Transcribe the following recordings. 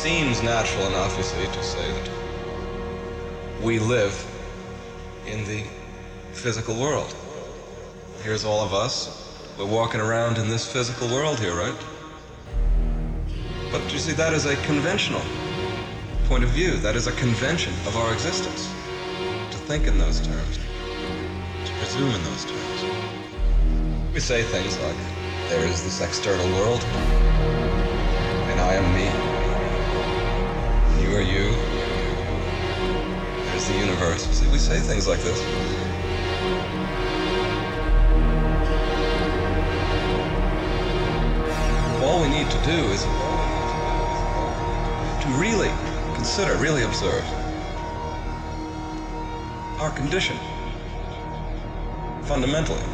seems natural you see, to say that we live in the physical world. Here's all of us. We're walking around in this physical world here, right? But you see, that is a conventional point of view. That is a convention of our existence. To think in those terms, to presume in those terms. We say things like, there is this external world, and I am me. You are you. There's the universe. See, we say things like this. All we need to do is to really consider, really observe our condition fundamentally.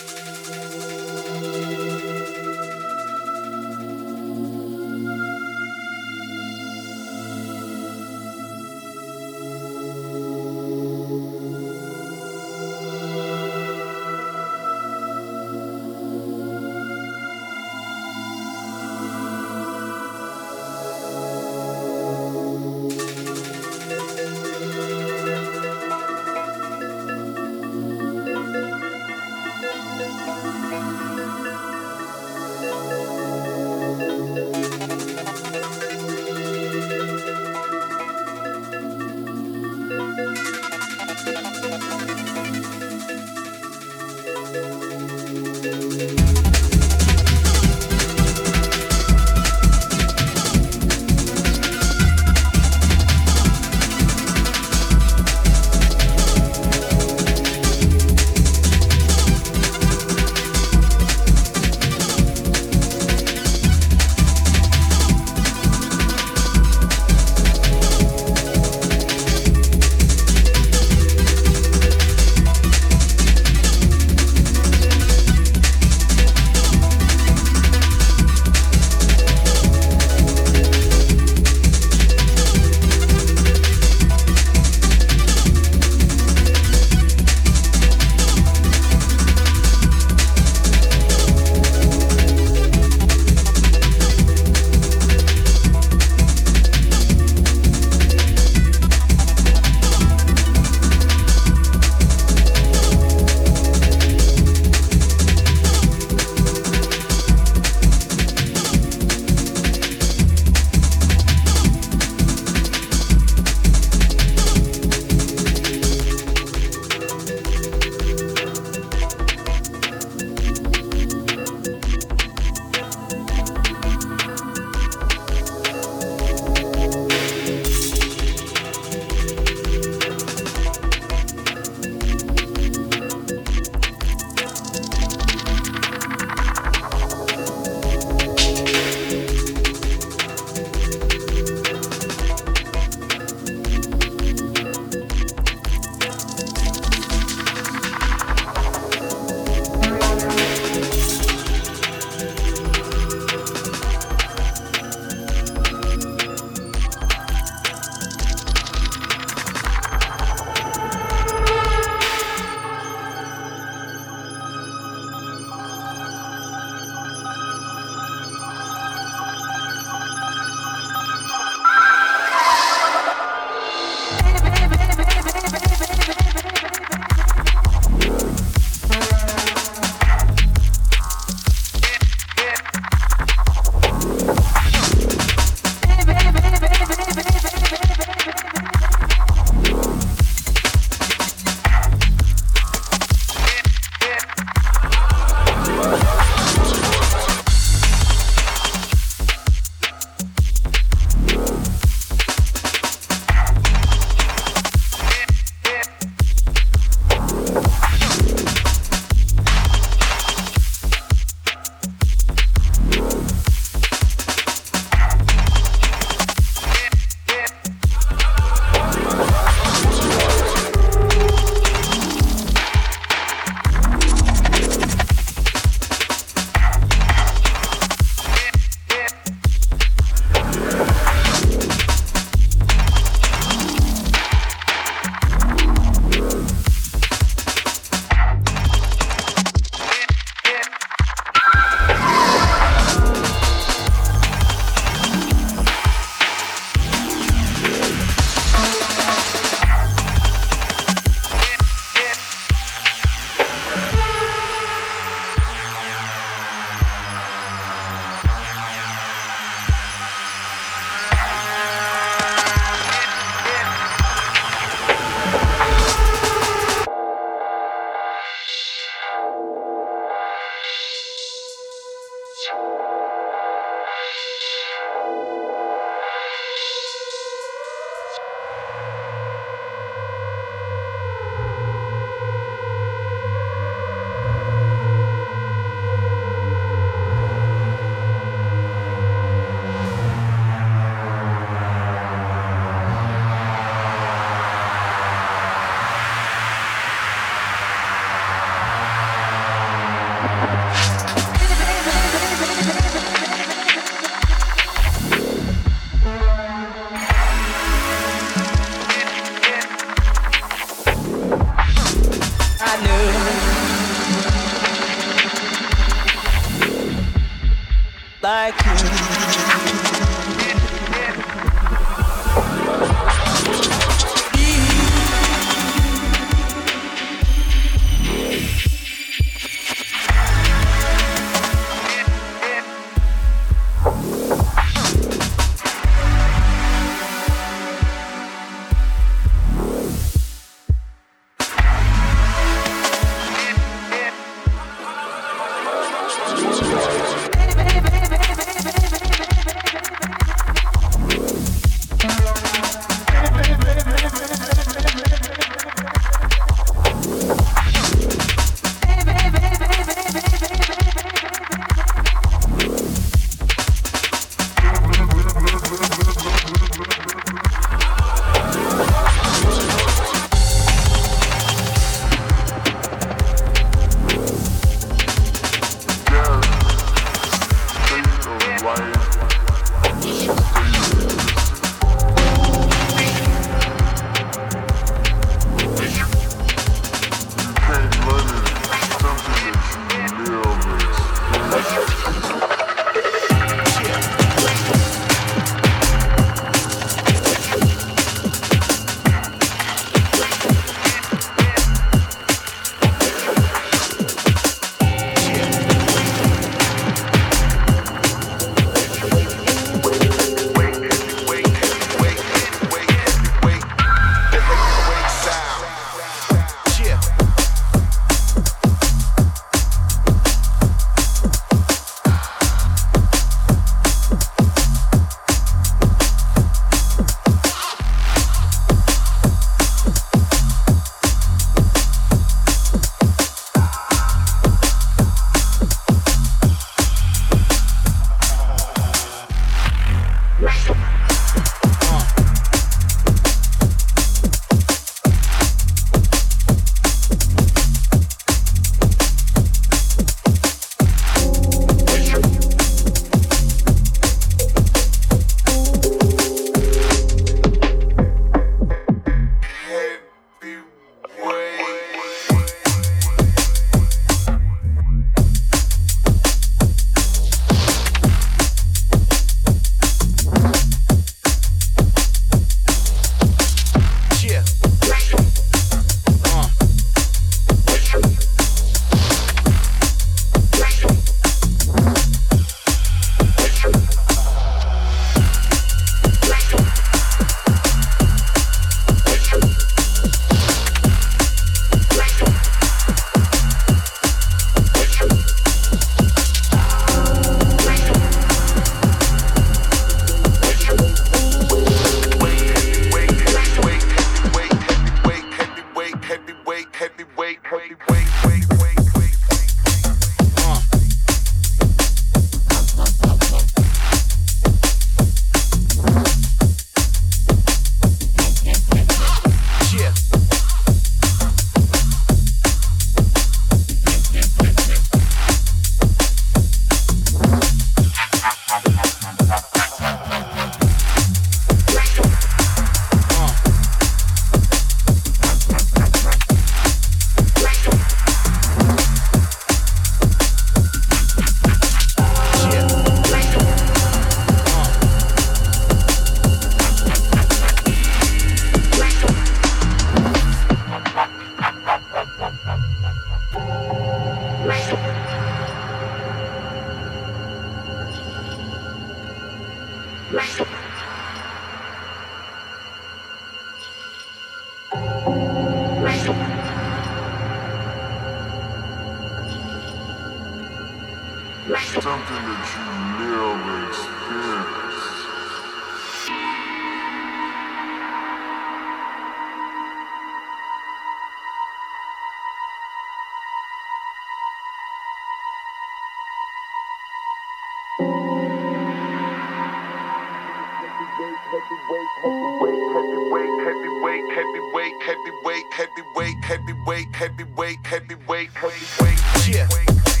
heavyweight, heavyweight, heavyweight, heavyweight, heavyweight. Yeah.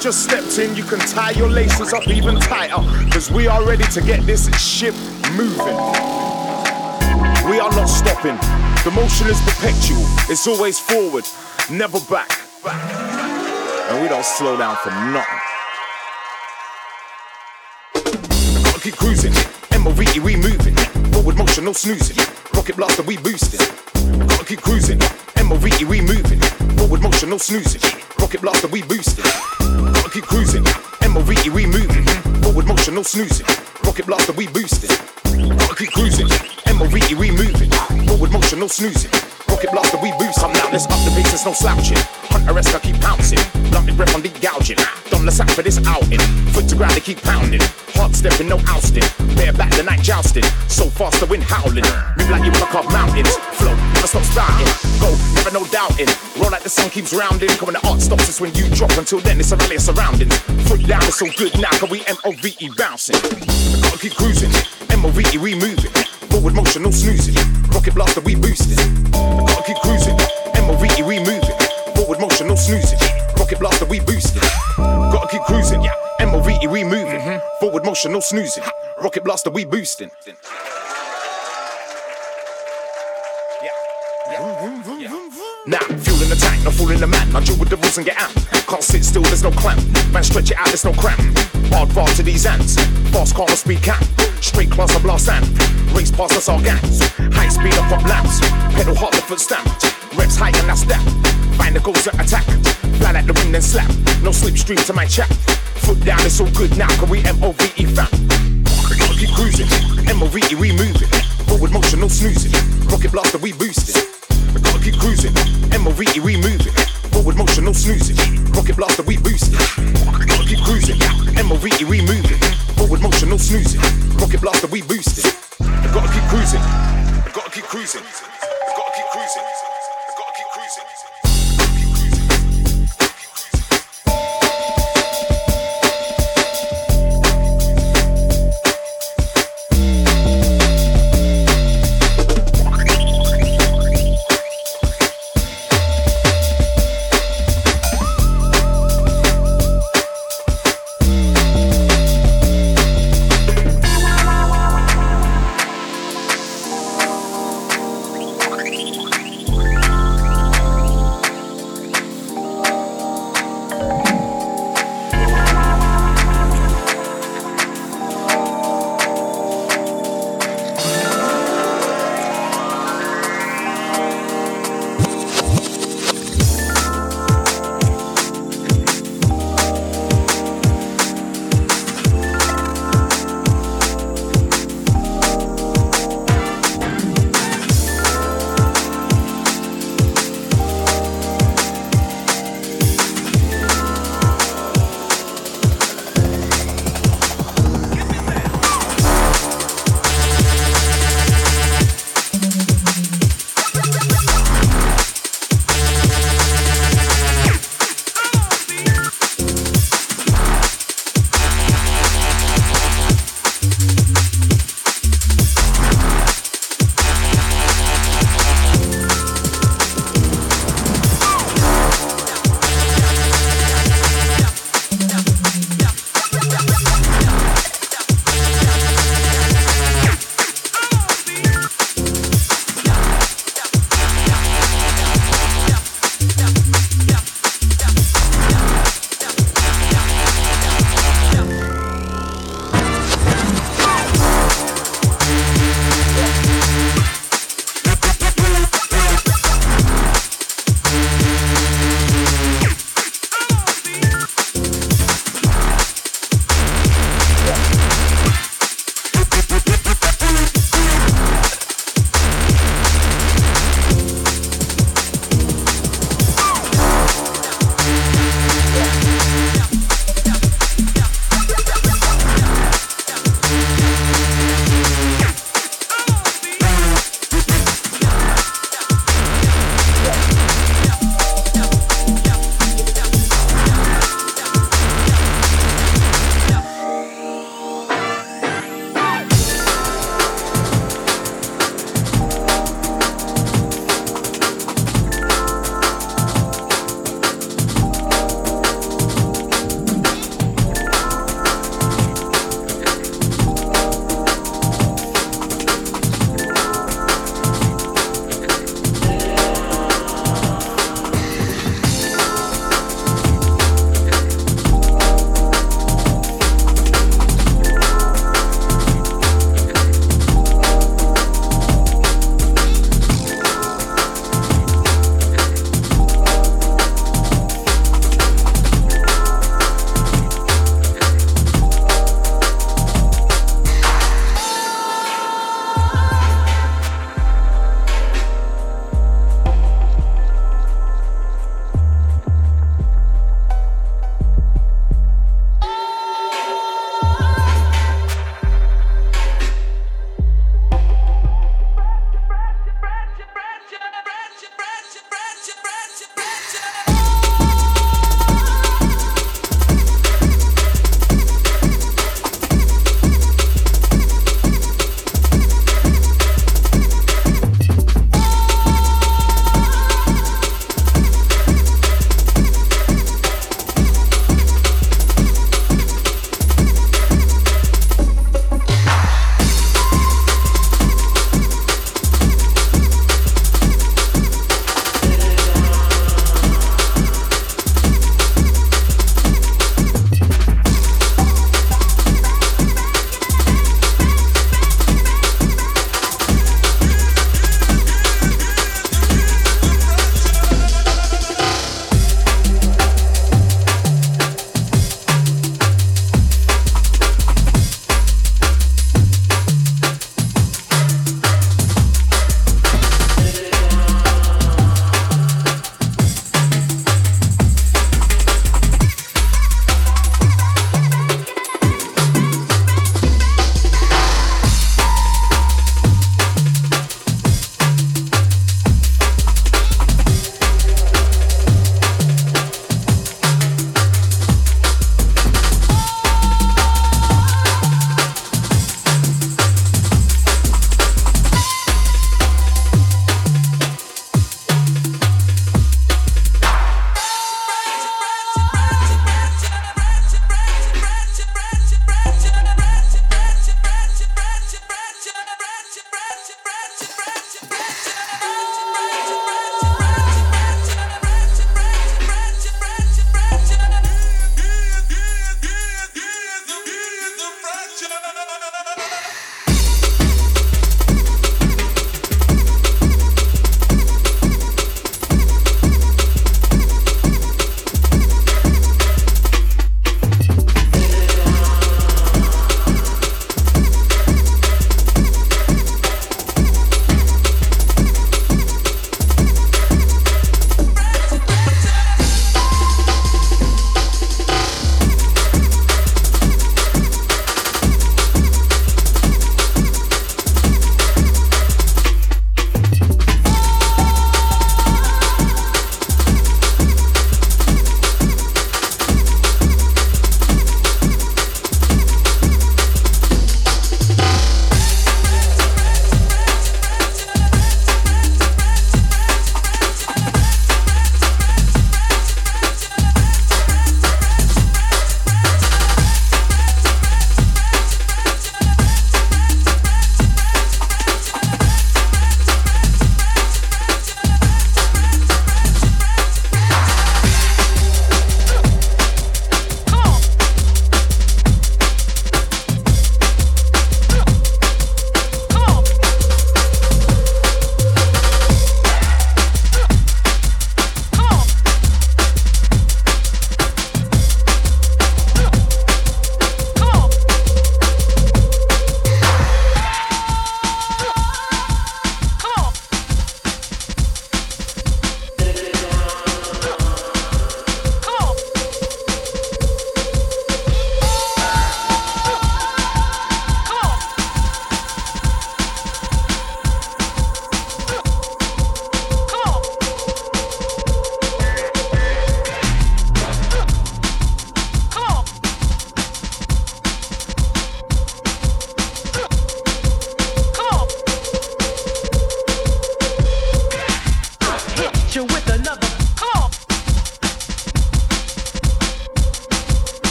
Just stepped in, you can tie your laces up even tighter. Cause we are ready to get this ship moving. We are not stopping. The motion is perpetual, it's always forward, never back. And we don't slow down for nothing. Gotta keep cruising. MOVE, we moving. Forward motion, no snoozing. Rocket blaster, we boosting. Gotta keep cruising. MOVE, we moving. Forward motion, no snoozing. Rocket blaster, we boosting. Gotta keep cruising. MOVE, we moving. Forward motion, no snoozing. Rocket blaster, we boosting. Gotta keep cruising. MOVE, we moving. Forward motion, no snoozing. Rocket blaster, we boost. I'm now, let's up the pace, there's no slouching. Hunter I keep pouncing. Blunt breath on the gouging. Done the sack for this outing. Foot to ground, they keep pounding. Heart stepping, no ousting. Bareback the night jousting. So fast the wind howling. Move like you wanna carve mountains. Flow, never stop starting. Go, never no doubting. Roll like the sun keeps rounding. Coming the art stops us when you drop. Until then, it's a rally of surroundings. Foot down, it's so good now. Can we M-O-V-E bouncing? I gotta keep cruising. M-O-V-E, we moving. Forward motion, no snoozing. Rocket blaster, we boosting. I gotta keep cruising. M-O-V-E, we moving. Forward motion, no snoozing. Rocket blaster, we boosting. Gotta keep cruising. Yeah. M-O-V-E, we moving. Mm-hmm. Forward motion, no snoozing. Rocket blaster, we boosting. Now, fuel in the tank, no fool in the man. I deal with the rules and get out. Can't sit still, there's no clamp. Man, stretch it out, there's no cramp. Hard bar to these ants. Fast car, speed cap. Straight class, of blast and race past us all gangs. High speed up up lamps. Pedal hard, the foot stamp. Reps high and that's that. Find the goals that attack. Fly at the wind and slap. No slipstream to my chat. Foot down, it's all good now, cause we M-O-V-E fam. Keep cruising. M-O-V-E, we moving. Forward motion, no snoozing. Rocket blaster, we boosting. Keep cruising. MOVE, we moving. Forward motion, no snoozing. Rocket blaster, we boosting. Keep cruising. MOVE, we moving. Forward motion, no snoozing. Rocket blaster, we boosting. Gotta keep cruising. Gotta keep cruising. Gotta keep cruising.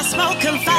By smoke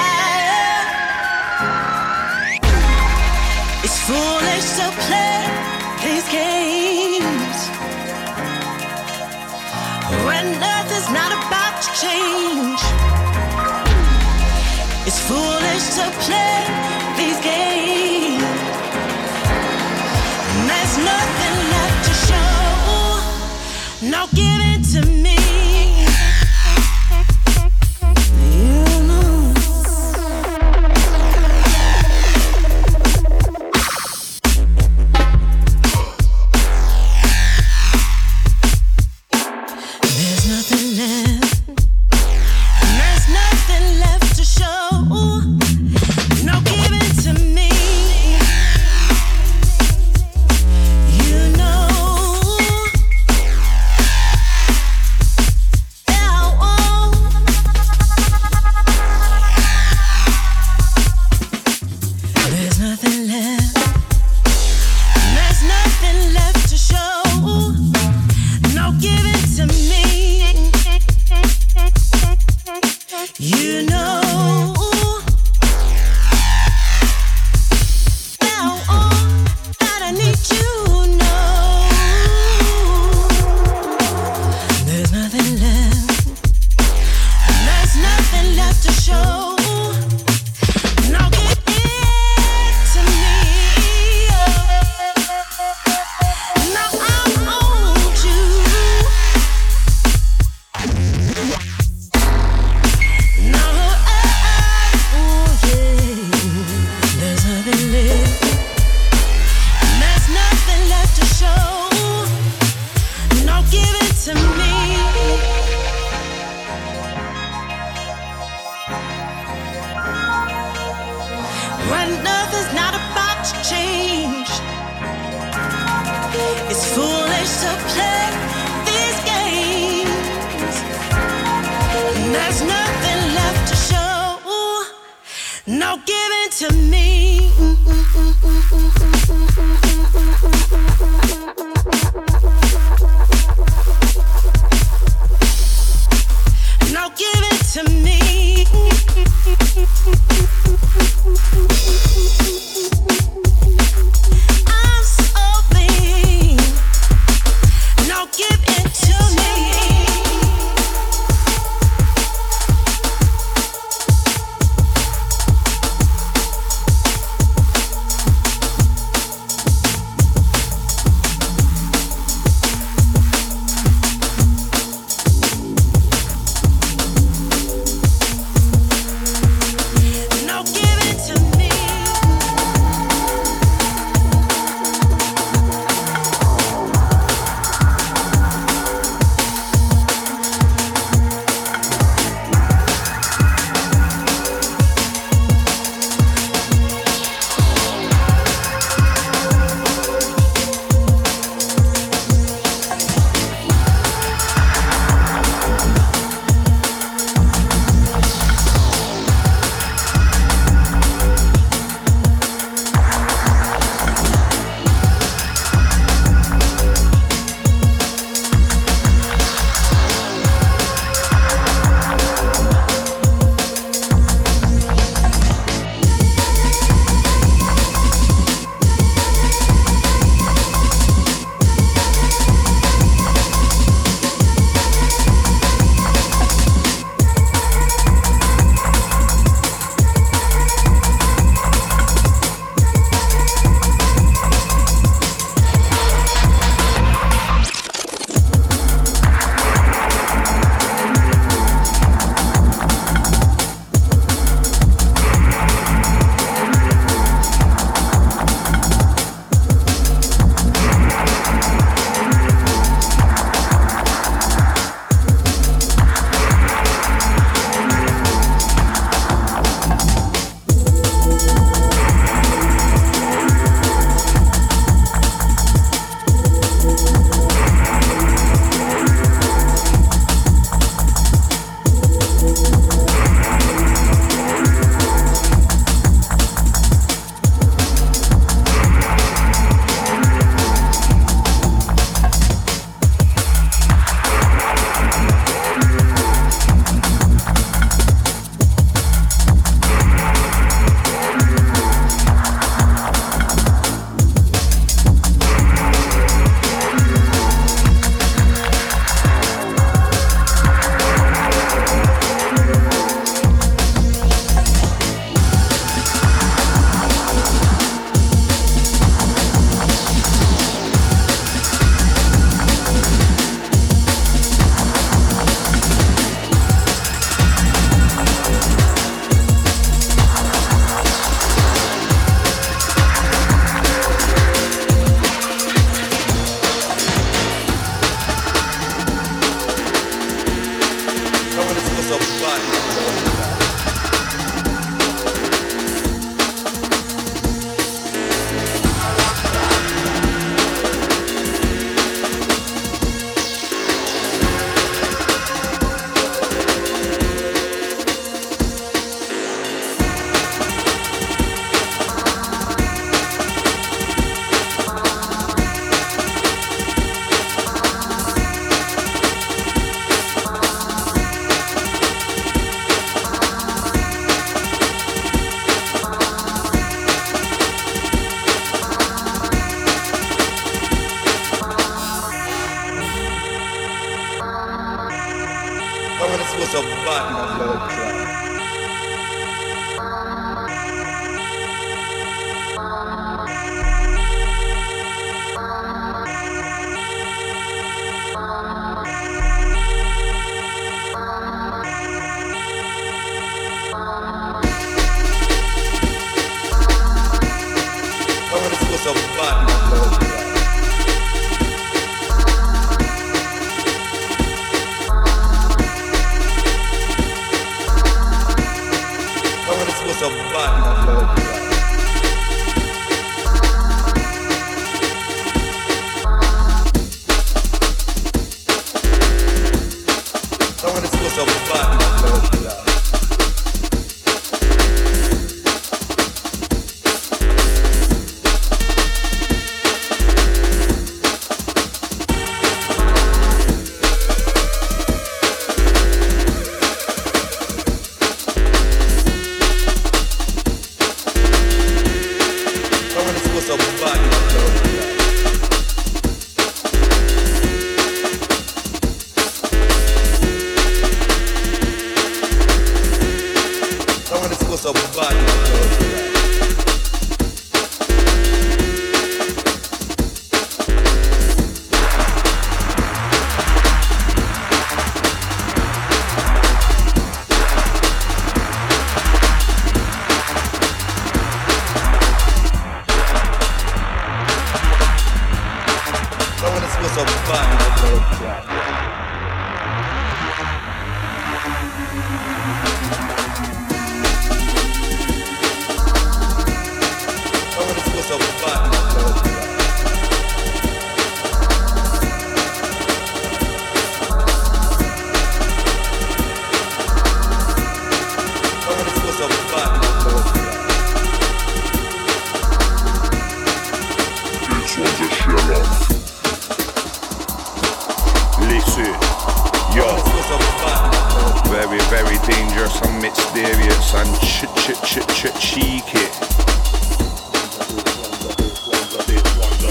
Mysterious and ch ch ch ch cheeky.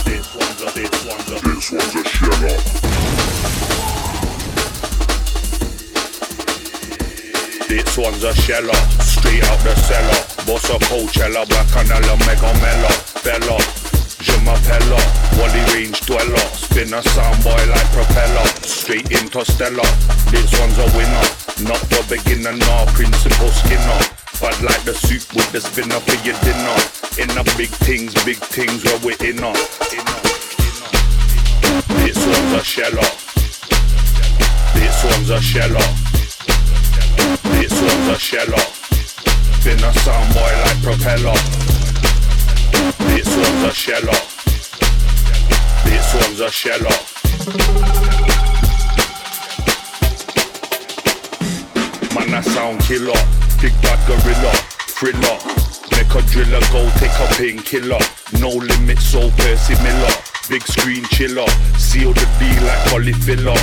This one's a sheller. This one's a sheller, straight out the cellar. Boss a Coachella, black and a mega mellow, fella. Je m'appelle, Whalley Range dweller. Spin a soundboy like propeller, straight into stella. This one's a winner. Not the beginner, no Principal Skinner. But like the soup with the spin up for your dinner. In the big things, big things we're in on. This one's a sheller. This one's a sheller. This one's a sheller. Been a soundboy like propeller. This one's a sheller. This one's a sheller. Man, I sound killer. Big bad gorilla, thriller. Make a driller go take a painkiller. No limits, so Percy Miller. Big screen chiller. Seal the D like polyfiller.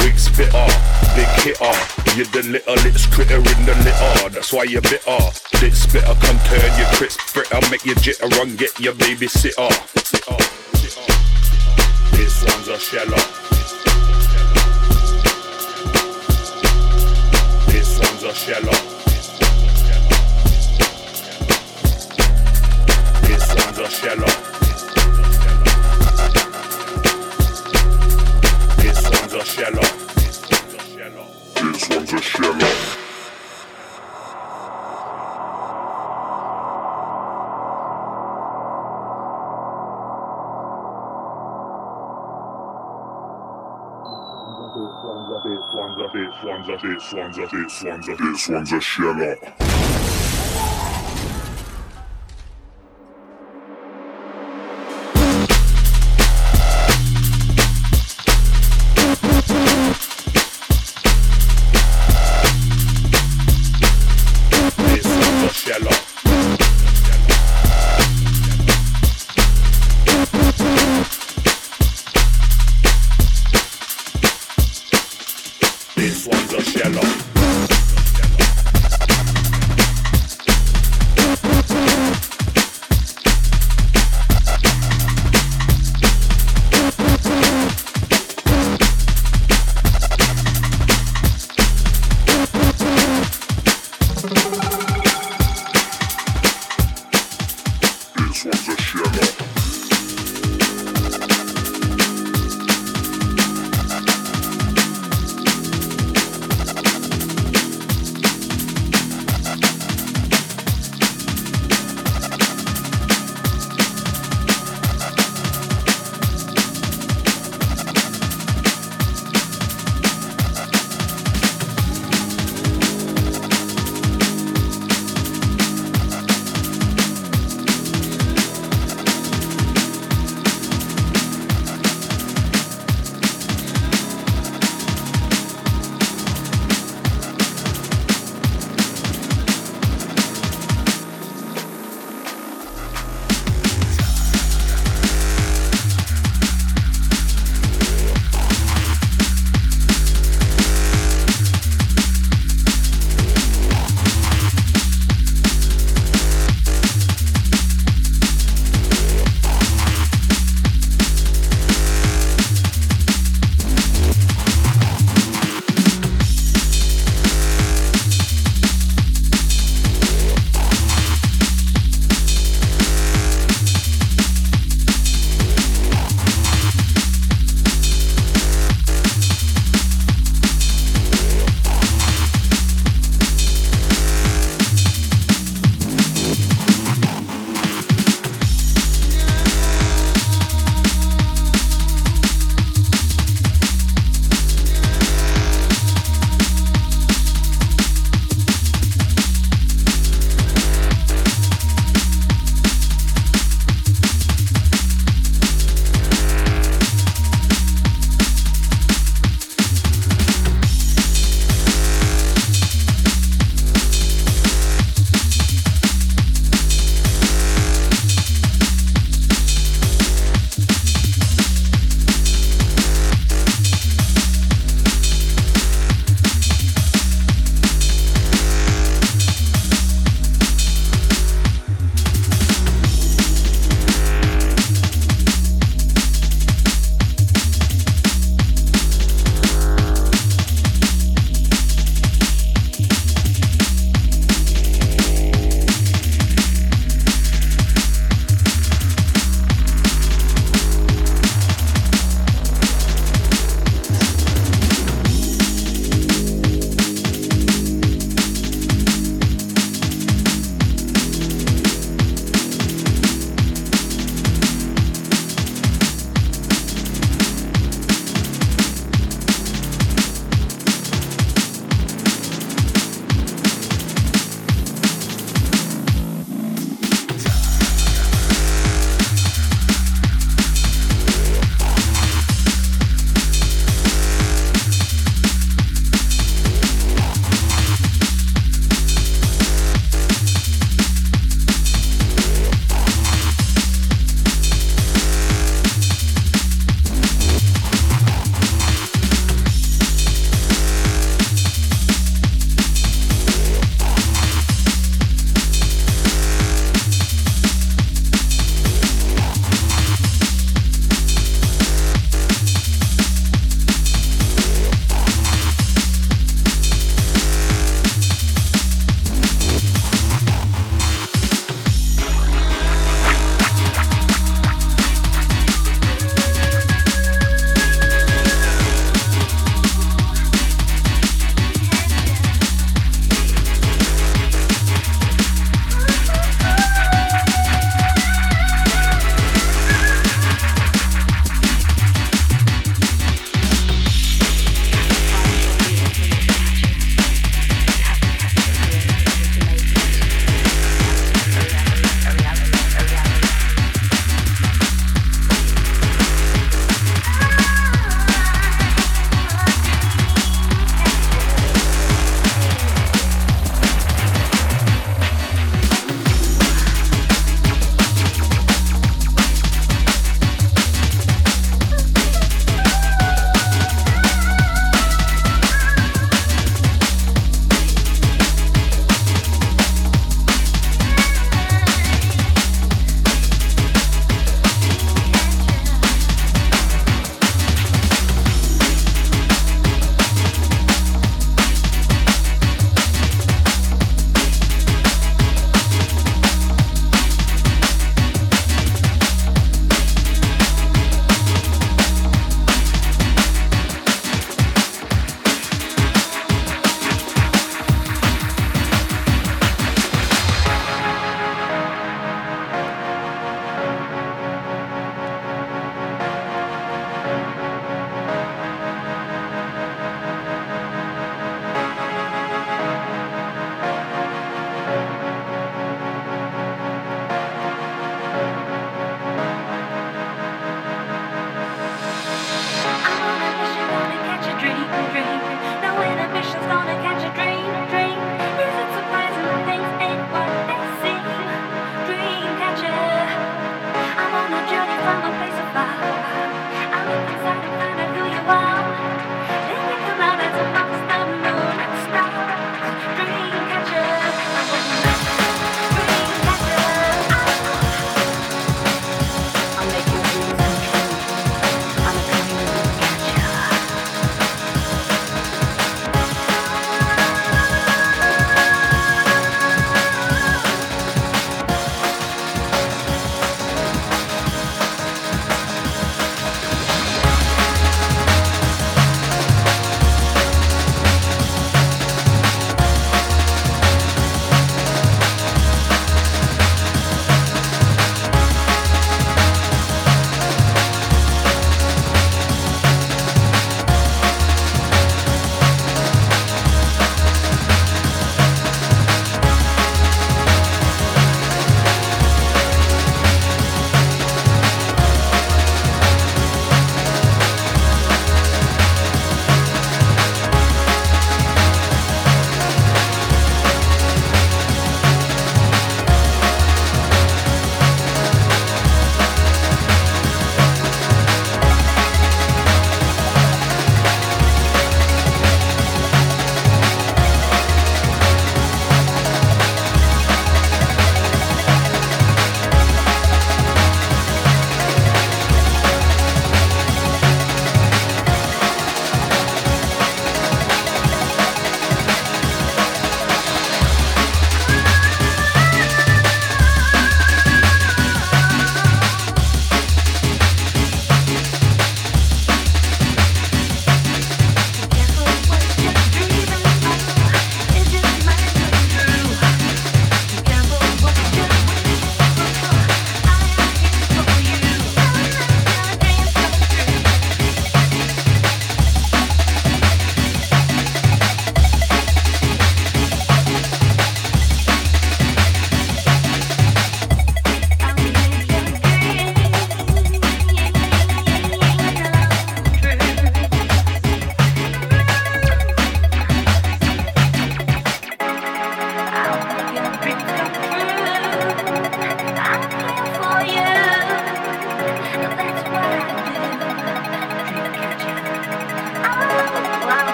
Wig spitter, big hitter. You're the little it's critter in the litter. That's why you're bitter. Bit spitter can turn your crisp fritter. Make you jitter and get your babysitter. This one's a sheller. cielo. Pisando cielo. Pisando cielo. This one's a shallow. Swan's a shit, Swan's a shit, Swan's a shit, Swan's a shell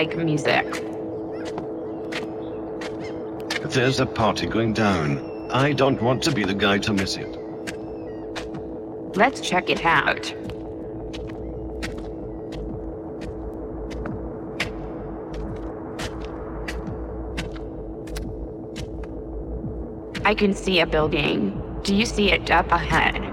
like music. There's a party going down. I don't want to be the guy to miss it. Let's check it out. I can see a building. Do you see it up ahead?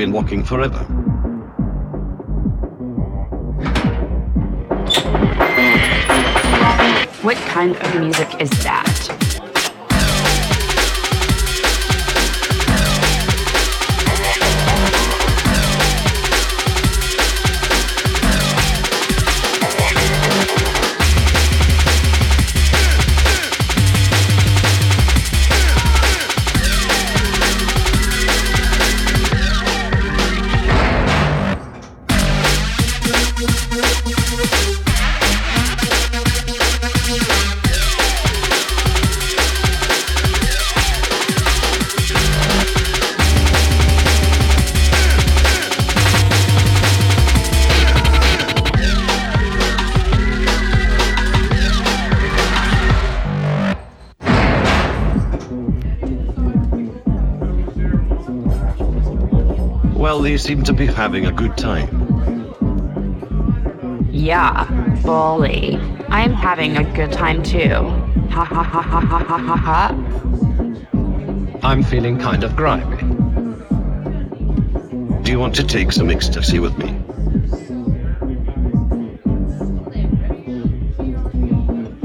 Been walking forever. What kind of music is that? They seem to be having a good time. Yeah, bully. I'm having a good time too. Ha ha ha ha ha ha ha ha. I'm feeling kind of grimy. Do you want to take some ecstasy with me?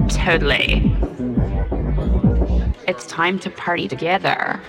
Totally. It's time to party together.